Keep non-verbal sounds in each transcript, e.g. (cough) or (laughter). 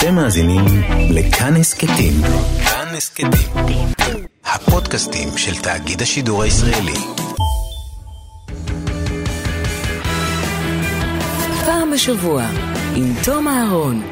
אתם מאזינים לכאן הסכתים. כאן הסכתים. הפודקאסטים של תאגיד השידור הישראלי. פעם בשבוע, עם תום אהרון,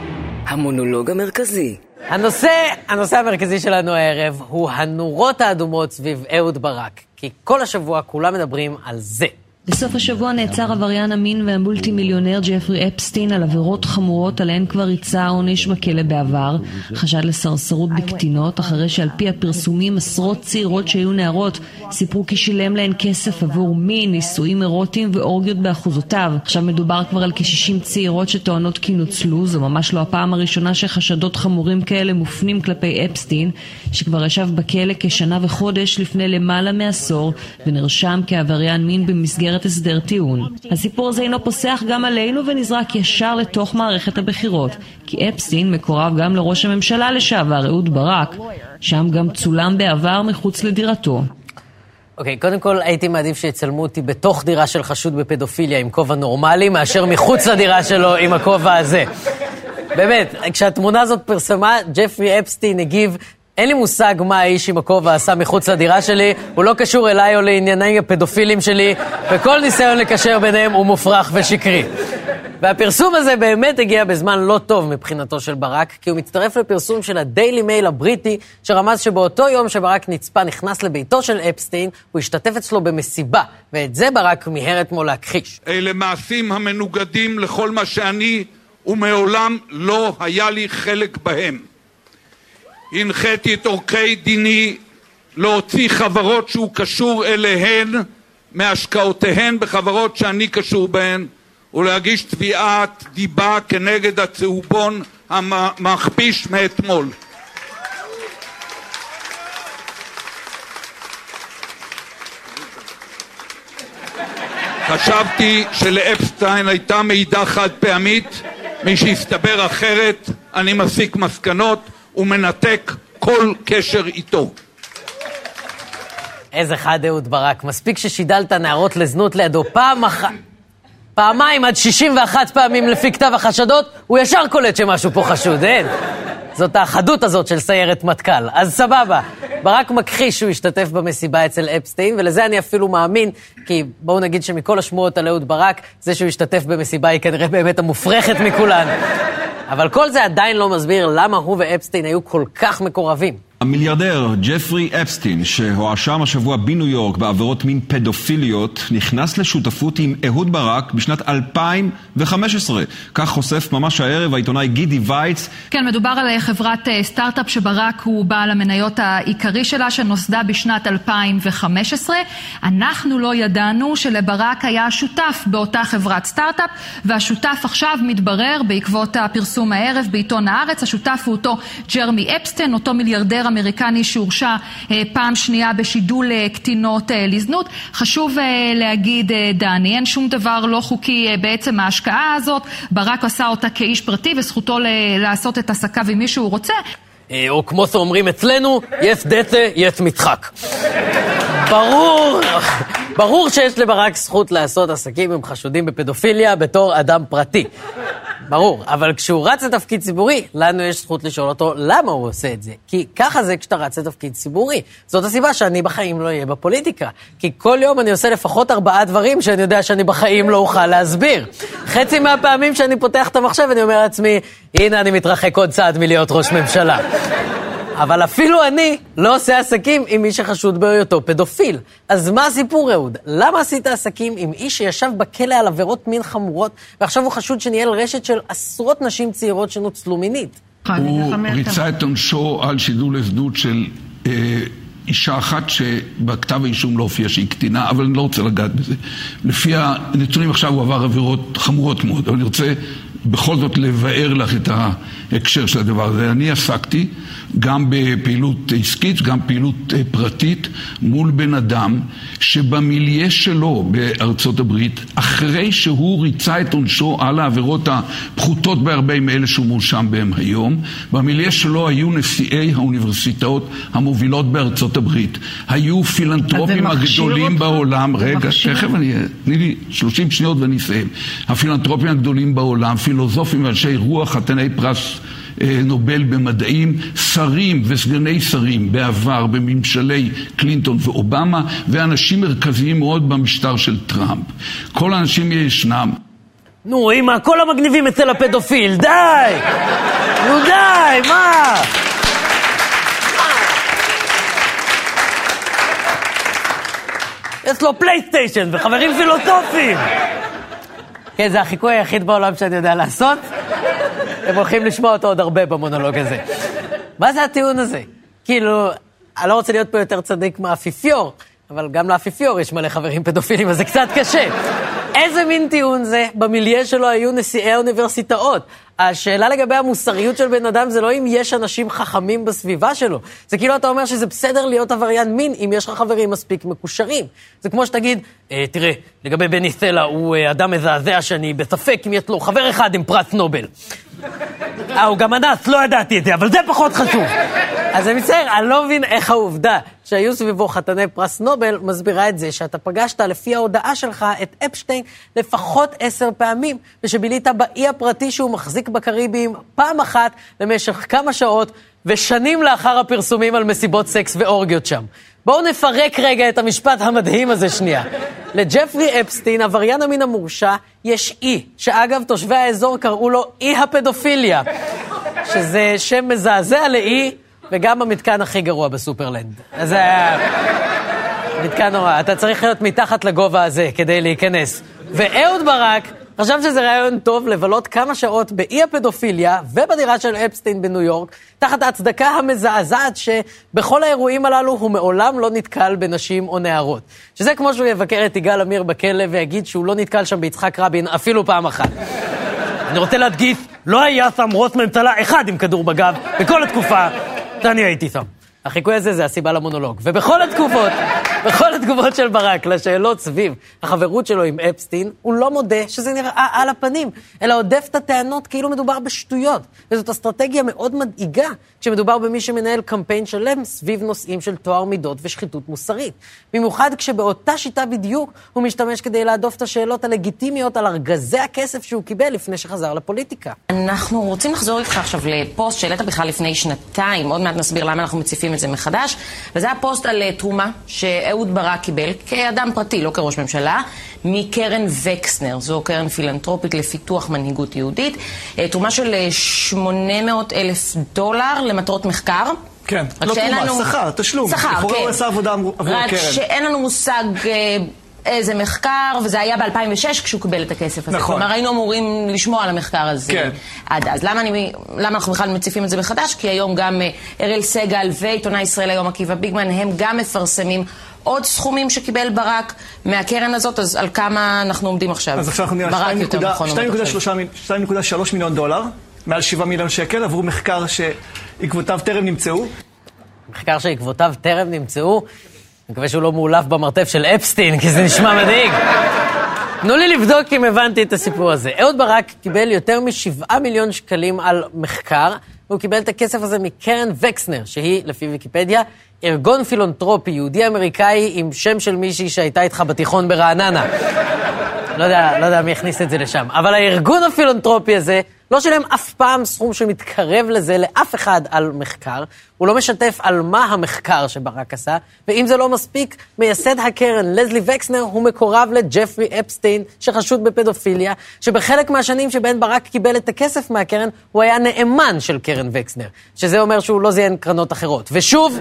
המונולוג המרכזי. הנושא, הנושא המרכזי שלנו הערב הוא הנורות האדומות סביב אהוד ברק. כי כל השבוע כולם מדברים על זה. בסוף השבוע נעצר עבריין המין והמולטי מיליונר ג'פרי אפסטין על עבירות חמורות עליהן כבר ריצה עונש בכלא בעבר, חשד לסרסרות בקטינות, אחרי שעל פי הפרסומים עשרות צעירות שהיו נערות סיפרו כי שילם להן כסף עבור מין, נישואים אירוטיים ואורגיות באחוזותיו. עכשיו מדובר כבר על כ-60 צעירות שטוענות כי נוצלו, זו ממש לא הפעם הראשונה שחשדות חמורים כאלה מופנים כלפי אפסטין, שכבר ישב בכלא כשנה וחודש לפני למעלה מעשור, ונרשם כעבריין מין במסגרת במסגרת הסדר טיעון. הסיפור הזה אינו פוסח גם עלינו ונזרק ישר לתוך מערכת הבחירות, כי אפסטין מקורב גם לראש הממשלה לשעבר, אהוד ברק, שם גם צולם בעבר מחוץ לדירתו. אוקיי, okay, קודם כל הייתי מעדיף שיצלמו אותי בתוך דירה של חשוד בפדופיליה עם כובע נורמלי, מאשר מחוץ לדירה שלו עם הכובע הזה. באמת, כשהתמונה הזאת פרסמה, ג'פרי אפסטין הגיב אין לי מושג מה האיש עם הכובע עשה מחוץ לדירה שלי, הוא לא קשור אליי או לענייני הפדופילים שלי, וכל ניסיון לקשר ביניהם הוא מופרך ושקרי. והפרסום הזה באמת הגיע בזמן לא טוב מבחינתו של ברק, כי הוא מצטרף לפרסום של הדיילי מייל הבריטי, שרמז שבאותו יום שברק נצפה נכנס לביתו של אפסטין, הוא השתתף אצלו במסיבה, ואת זה ברק מיהר אתמול להכחיש. אלה מעשים המנוגדים לכל מה שאני, ומעולם לא היה לי חלק בהם. הנחיתי את עורכי דיני להוציא חברות שהוא קשור אליהן מהשקעותיהן בחברות שאני קשור בהן ולהגיש תביעת דיבה כנגד הצהובון המכפיש מאתמול. חשבתי שלאפסטיין הייתה מידע חד פעמית, מי שהסתבר אחרת אני מסיק מסקנות ומנתק כל קשר איתו. איזה חד אהוד ברק. מספיק ששידלת נערות לזנות לידו פעם אחת... פעמיים עד 61 פעמים לפי כתב החשדות, הוא ישר קולט שמשהו פה חשוד, אין? זאת האחדות הזאת של סיירת מטכ"ל. אז סבבה. ברק מכחיש שהוא השתתף במסיבה אצל אפסטיין, ולזה אני אפילו מאמין, כי בואו נגיד שמכל השמועות על אהוד ברק, זה שהוא השתתף במסיבה היא כנראה באמת המופרכת מכולן. אבל כל זה עדיין לא מסביר למה הוא ואפסטיין היו כל כך מקורבים. המיליארדר ג'פרי אפסטין, שהואשם השבוע בניו יורק בעבירות מין פדופיליות, נכנס לשותפות עם אהוד ברק בשנת 2015. כך חושף ממש הערב העיתונאי גידי וייץ. כן, מדובר על אה, חברת אה, סטארט-אפ שברק הוא בעל המניות העיקרי שלה, שנוסדה בשנת 2015. אנחנו לא ידענו שלברק היה שותף באותה חברת סטארט-אפ, והשותף עכשיו מתברר בעקבות הפרסום הערב בעיתון הארץ. השותף הוא אותו ג'רמי אפסטיין, אותו מיליארדר אמריקני שהורשע אה, פעם שנייה בשידול אה, קטינות אה, לזנות. חשוב להגיד, דני, אין שום דבר לא חוקי בעצם ההשקעה הזאת. ברק עשה אותה כאיש פרטי וזכותו לעשות את עסקיו עם מי שהוא רוצה. או כמו שאומרים אצלנו, יש דצה, יש משחק. ברור, ברור שיש לברק זכות לעשות עסקים עם חשודים בפדופיליה בתור אדם פרטי. ברור, אבל כשהוא רץ לתפקיד ציבורי, לנו יש זכות לשאול אותו למה הוא עושה את זה. כי ככה זה כשאתה רץ לתפקיד ציבורי. זאת הסיבה שאני בחיים לא אהיה בפוליטיקה. כי כל יום אני עושה לפחות ארבעה דברים שאני יודע שאני בחיים לא אוכל להסביר. חצי מהפעמים שאני פותח את המחשב אני אומר לעצמי, הנה אני מתרחק עוד צעד מלהיות ראש ממשלה. אבל אפילו אני לא עושה עסקים עם מי שחשוד בהיותו פדופיל. אז מה הסיפור, אהוד? למה עשית עסקים עם איש שישב בכלא על עבירות מין חמורות, ועכשיו הוא חשוד שניהל רשת של עשרות נשים צעירות שנוצלו מינית? הוא ריצה את עונשו על שידול לזנות של אה, אישה אחת שבכתב האישום לא הופיע שהיא קטינה, אבל אני לא רוצה לגעת בזה. לפי הנתונים עכשיו הוא עבר עבירות חמורות מאוד, אבל אני רוצה בכל זאת לבאר לך את ההקשר של הדבר הזה. אני עסקתי גם בפעילות עסקית, גם פעילות אה, פרטית מול בן אדם שבמיליה שלו בארצות הברית, אחרי שהוא ריצה את עונשו על העבירות הפחותות בהרבה מאלה שהוא מואשם בהם היום, במיליה שלו היו נשיאי האוניברסיטאות המובילות בארצות הברית. היו פילנטרופים הגדולים בעולם, רגע, תכף אני, תני לי 30 שניות ואני אסיים. הפילנטרופים הגדולים בעולם, פילוסופים ואנשי רוח, חתני פרס אה, נובל במדעים, שרים וסגני שרים בעבר בממשלי קלינטון ואובמה, ואנשים מרכזיים מאוד במשטר של טראמפ. כל האנשים ישנם. נו, אמא, כל המגניבים אצל הפדופיל, די! נו די, מה? יש לו פלייסטיישן וחברים פילוסופיים! כן, זה החיקוי היחיד בעולם שאני יודע לעשות. הם הולכים לשמוע אותו עוד הרבה במונולוג הזה. מה זה הטיעון הזה? כאילו, אני לא רוצה להיות פה יותר צדיק מהאפיפיור, אבל גם לאפיפיור יש מלא חברים פדופילים, אז זה קצת קשה. איזה מין טיעון זה? במיליה שלו היו נשיאי האוניברסיטאות. השאלה לגבי המוסריות של בן אדם זה לא אם יש אנשים חכמים בסביבה שלו. זה כאילו אתה אומר שזה בסדר להיות עבריין מין אם יש לך חברים מספיק מקושרים. זה כמו שתגיד, אה, תראה, לגבי בני סלע הוא אה, אדם מזעזע שאני בספק אם יש לו חבר אחד עם פרס נובל. אה, הוא גם אנס, לא ידעתי את זה, אבל זה פחות חשוב. אז אני מצטער, אני לא מבין איך העובדה שהיו סביבו חתני פרס נובל מסבירה את זה שאתה פגשת לפי ההודעה שלך את אפשטיין לפחות עשר פעמים, ושבילית באי הפרטי שהוא מחזיק בקריביים פעם אחת למשך כמה שעות, ושנים לאחר הפרסומים על מסיבות סקס ואורגיות שם. בואו נפרק רגע את המשפט המדהים הזה שנייה. לג'פרי אפסטין, עבריין המין המורשע, יש אי, שאגב, תושבי האזור קראו לו אי הפדופיליה, שזה שם מזעזע לאי, וגם המתקן הכי גרוע בסופרלנד. אז זה היה מתקן נורא. אתה צריך להיות מתחת לגובה הזה כדי להיכנס. ואהוד ברק חשב שזה רעיון טוב לבלות כמה שעות באי הפדופיליה ובדירה של אפסטין בניו יורק, תחת ההצדקה המזעזעת שבכל האירועים הללו הוא מעולם לא נתקל בנשים או נערות. שזה כמו שהוא יבקר את יגאל עמיר בכלא ויגיד שהוא לא נתקל שם ביצחק רבין אפילו פעם אחת. אני רוצה להדגיש, לא היה שם ראש ממשלה אחד עם כדור בגב בכל התקופה שאני הייתי שם. החיקוי הזה זה הסיבה למונולוג. ובכל התקופות, בכל התגובות של ברק לשאלות סביב החברות שלו עם אפסטין, הוא לא מודה שזה נראה על הפנים, אלא עודף את הטענות כאילו מדובר בשטויות. וזאת אסטרטגיה מאוד מדאיגה כשמדובר במי שמנהל קמפיין שלם סביב נושאים של טוהר מידות ושחיתות מוסרית. במיוחד כשבאותה שיטה בדיוק הוא משתמש כדי להדוף את השאלות הלגיטימיות על ארגזי הכסף שהוא קיבל לפני שחזר לפוליטיקה. אנחנו רוצים לחזור איתך עכשיו לפוסט שהעלית בכלל לפני שנתיים, עוד מעט נסביר למה אנחנו מציפים את זה מחדש, וזה הפוסט על אה, תרומה שאהוד ברק קיבל כאדם פרטי, לא כראש ממשלה, מקרן וקסנר, זו קרן פילנטרופית לפיתוח מנהיגות יהודית, אה, תרומה של 800 אה, אלף דולר למטרות מחקר. כן, לא תרומה, לנו... שכר, תשלום. שכר, כן. לכאורה הוא עשה עבודה עבור הקרן. רק שאין לנו מושג איזה מחקר, וזה היה ב-2006 כשהוא קיבל את הכסף הזה. נכון. כלומר, היינו אמורים לשמוע על המחקר הזה כן. עד אז. למה, אני, למה אנחנו בכלל מציפים את זה מחדש? כי היום גם אה, אראל סגל ועיתונאי ישראל היום, עקיבא ביגמן, הם גם מפרסמים עוד סכומים שקיבל ברק מהקרן הזאת, אז על כמה אנחנו עומדים עכשיו? אז עכשיו אנחנו נראה 2.3 מיליון דולר, מעל 7 מיליון שקל, עבור מחקר שעקבותיו טרם נמצאו. מחקר שעקבותיו טרם נמצאו? מקווה שהוא לא מאולף במרתף של אפסטין, כי זה נשמע מדאיג. תנו לי לבדוק אם הבנתי את הסיפור הזה. אהוד ברק קיבל יותר משבעה מיליון שקלים על מחקר, והוא קיבל את הכסף הזה מקרן וקסנר, שהיא, לפי ויקיפדיה, ארגון פילנטרופי יהודי-אמריקאי עם שם של מישהי שהייתה איתך בתיכון ברעננה. לא יודע, לא יודע מי הכניס את זה לשם. אבל הארגון הפילנטרופי הזה לא שילם אף פעם סכום שמתקרב לזה לאף אחד על מחקר. הוא לא משתף על מה המחקר שברק עשה, ואם זה לא מספיק, מייסד הקרן, לזלי וקסנר, הוא מקורב לג'פרי אפסטיין, שחשוד בפדופיליה, שבחלק מהשנים שבהן ברק קיבל את הכסף מהקרן, הוא היה נאמן של קרן וקסנר. שזה אומר שהוא לא זיין קרנות אחרות. ושוב,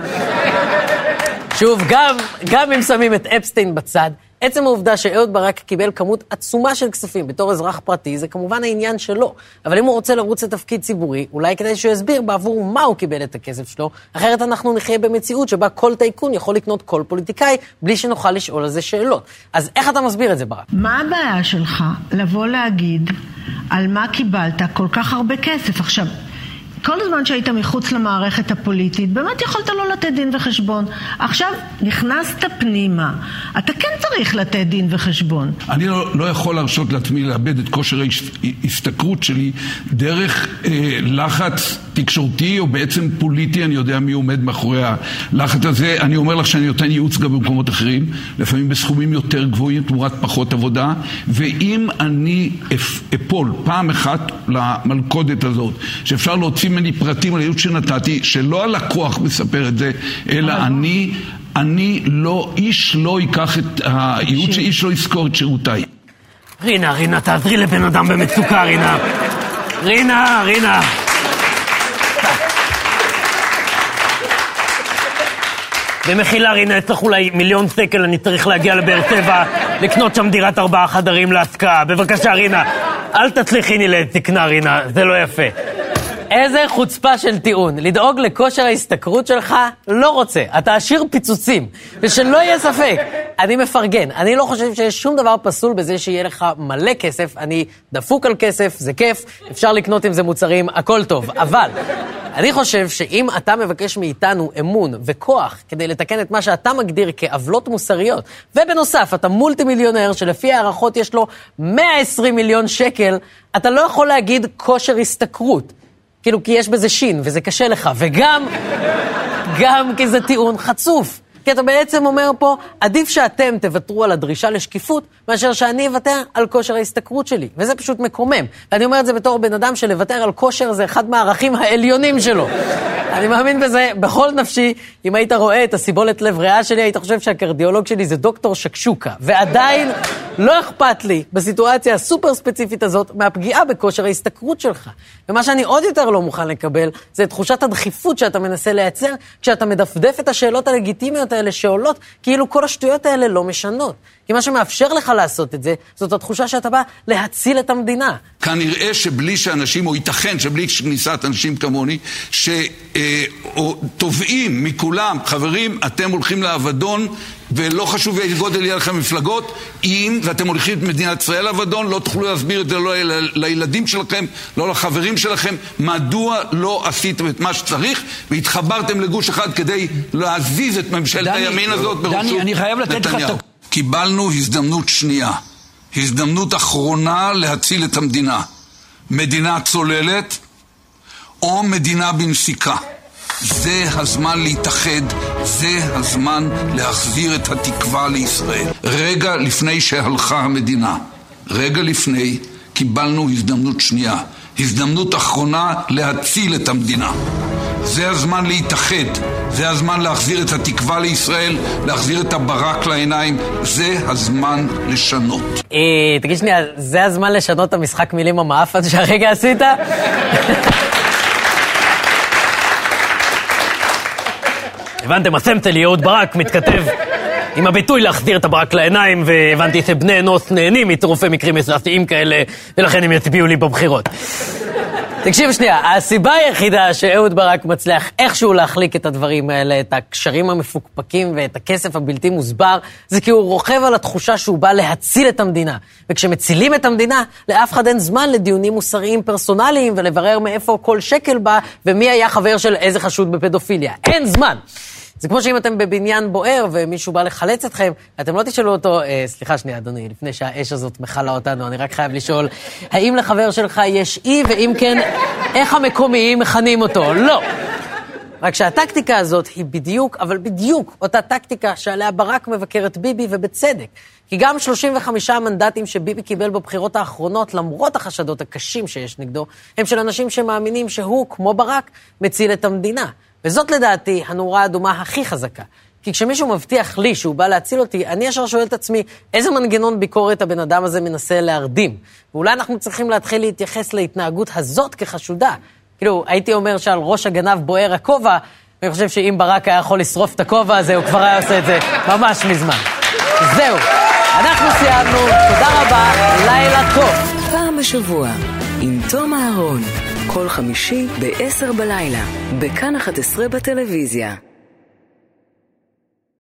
שוב, גם, גם אם שמים את אפסטיין בצד, עצם העובדה שאהוד ברק קיבל כמות עצומה של כספים בתור אזרח פרטי, זה כמובן העניין שלו. אבל אם הוא רוצה לרוץ לתפקיד ציבורי, אולי כדאי שהוא יסביר בעבור מה הוא קיבל את הכסף שלו, אחרת אנחנו נחיה במציאות שבה כל טייקון יכול לקנות כל פוליטיקאי, בלי שנוכל לשאול על זה שאלות. אז איך אתה מסביר את זה, ברק? מה הבעיה שלך לבוא להגיד על מה קיבלת כל כך הרבה כסף? עכשיו, כל הזמן שהיית מחוץ למערכת הפוליטית, באמת יכולת לא לתת דין וחשבון. עכשיו נכנסת פנימה, אתה כן צריך לתת דין וחשבון. אני לא, לא יכול להרשות לעצמי לאבד את כושר ההשתכרות שלי דרך אה, לחץ תקשורתי או בעצם פוליטי, אני יודע מי עומד מאחורי הלחץ הזה. אני אומר לך שאני נותן ייעוץ גם במקומות אחרים, לפעמים בסכומים יותר גבוהים תמורת פחות עבודה, ואם אני אפול פעם אחת למלכודת הזאת, שאפשר להוציא ממני פרטים על ייעוץ שנתתי, שלא הלקוח מספר את זה, אלא אני... אני לא, איש לא ייקח את הייעוץ, שאיש לא יזכור את שירותיי. רינה, רינה, תעזרי לבן אדם במצוקה, רינה. רינה, רינה. במחילה, רינה, צריך אולי מיליון שקל, אני צריך להגיע לבאר שבע, לקנות שם דירת ארבעה חדרים להשקעה. בבקשה, רינה, אל תצליחיני לתקנה, רינה, זה לא יפה. איזה חוצפה של טיעון. לדאוג לכושר ההשתכרות שלך, לא רוצה. אתה עשיר פיצוצים. ושלא יהיה ספק, אני מפרגן. אני לא חושב שיש שום דבר פסול בזה שיהיה לך מלא כסף. אני דפוק על כסף, זה כיף, אפשר לקנות עם זה מוצרים, הכל טוב. אבל, אני חושב שאם אתה מבקש מאיתנו אמון וכוח כדי לתקן את מה שאתה מגדיר כעוולות מוסריות, ובנוסף, אתה מולטי מיליונר שלפי הערכות יש לו 120 מיליון שקל, אתה לא יכול להגיד כושר השתכרות. כאילו, כי יש בזה שין, וזה קשה לך, וגם, גם כי זה טיעון חצוף. כי אתה בעצם אומר פה, עדיף שאתם תוותרו על הדרישה לשקיפות, מאשר שאני אוותר על כושר ההשתכרות שלי. וזה פשוט מקומם. ואני אומר את זה בתור בן אדם שלוותר על כושר זה אחד מהערכים העליונים שלו. (laughs) אני מאמין בזה בכל נפשי. אם היית רואה את הסיבולת לב ריאה שלי, היית חושב שהקרדיולוג שלי זה דוקטור שקשוקה. ועדיין לא אכפת לי, בסיטואציה הסופר ספציפית הזאת, מהפגיעה בכושר ההשתכרות שלך. ומה שאני עוד יותר לא מוכן לקבל, זה את תחושת הדחיפות שאתה מנסה לייצר, כשאתה מדפדף את השאלות הלגיטימיות האלה שעולות, כאילו כל השטויות האלה לא משנות. כי מה שמאפשר לך לעשות את זה, זאת התחושה שאתה בא להציל את המדינה. כנראה שבלי שאנשים, או ייתכן שבלי כניסת אנשים כמוני, שתובעים מכולם, חברים, אתם הולכים לאבדון, ולא חשוב איזה גודל יהיה לכם מפלגות, אם, ואתם הולכים את מדינת ישראל לאבדון, לא תוכלו להסביר את זה לא לילדים שלכם, לא לחברים שלכם, מדוע לא עשיתם את מה שצריך, והתחברתם לגוש אחד כדי להזיז את ממשלת דני, הימין הזאת בראשות נתניהו. דני, אני חייב לתת לך את... קיבלנו הזדמנות שנייה, הזדמנות אחרונה להציל את המדינה. מדינה צוללת או מדינה בנסיקה. זה הזמן להתאחד, זה הזמן להחזיר את התקווה לישראל. רגע לפני שהלכה המדינה, רגע לפני, קיבלנו הזדמנות שנייה, הזדמנות אחרונה להציל את המדינה. זה הזמן להתאחד, זה הזמן להחזיר את התקווה לישראל, להחזיר את הברק לעיניים, זה הזמן לשנות. אה, תגיד שנייה, זה הזמן לשנות את המשחק מילים המאפן שהרגע עשית? הבנתם, הסמטל יהוד ברק מתכתב עם הביטוי להחזיר את הברק לעיניים, והבנתי שבני אנוס נהנים מצירופי מקרים מזעזעים כאלה, ולכן הם יצביעו לי בבחירות. תקשיב שנייה, הסיבה היחידה שאהוד ברק מצליח איכשהו להחליק את הדברים האלה, את הקשרים המפוקפקים ואת הכסף הבלתי מוסבר, זה כי הוא רוכב על התחושה שהוא בא להציל את המדינה. וכשמצילים את המדינה, לאף אחד אין זמן לדיונים מוסריים פרסונליים ולברר מאיפה כל שקל בא ומי היה חבר של איזה חשוד בפדופיליה. אין זמן! זה כמו שאם אתם בבניין בוער ומישהו בא לחלץ אתכם, אתם לא תשאלו אותו, אה, סליחה שנייה, אדוני, לפני שהאש הזאת מכלה אותנו, אני רק חייב לשאול, האם לחבר שלך יש אי, ואם כן, איך המקומיים מכנים אותו? לא. רק שהטקטיקה הזאת היא בדיוק, אבל בדיוק אותה טקטיקה שעליה ברק מבקר את ביבי, ובצדק. כי גם 35 מנדטים שביבי קיבל בבחירות האחרונות, למרות החשדות הקשים שיש נגדו, הם של אנשים שמאמינים שהוא, כמו ברק, מציל את המדינה. וזאת לדעתי הנורה האדומה הכי חזקה. כי כשמישהו מבטיח לי שהוא בא להציל אותי, אני ישר שואל את עצמי, איזה מנגנון ביקורת הבן אדם הזה מנסה להרדים? ואולי אנחנו צריכים להתחיל להתייחס להתנהגות הזאת כחשודה. כאילו, הייתי אומר שעל ראש הגנב בוער הכובע, ואני חושב שאם ברק היה יכול לשרוף את הכובע הזה, הוא כבר היה עושה את זה ממש מזמן. זהו, אנחנו סיימנו, תודה רבה, לילה טוב. פעם בשבוע, עם תום אהרון. כל חמישי ב-10 בלילה, בכאן 11 בטלוויזיה.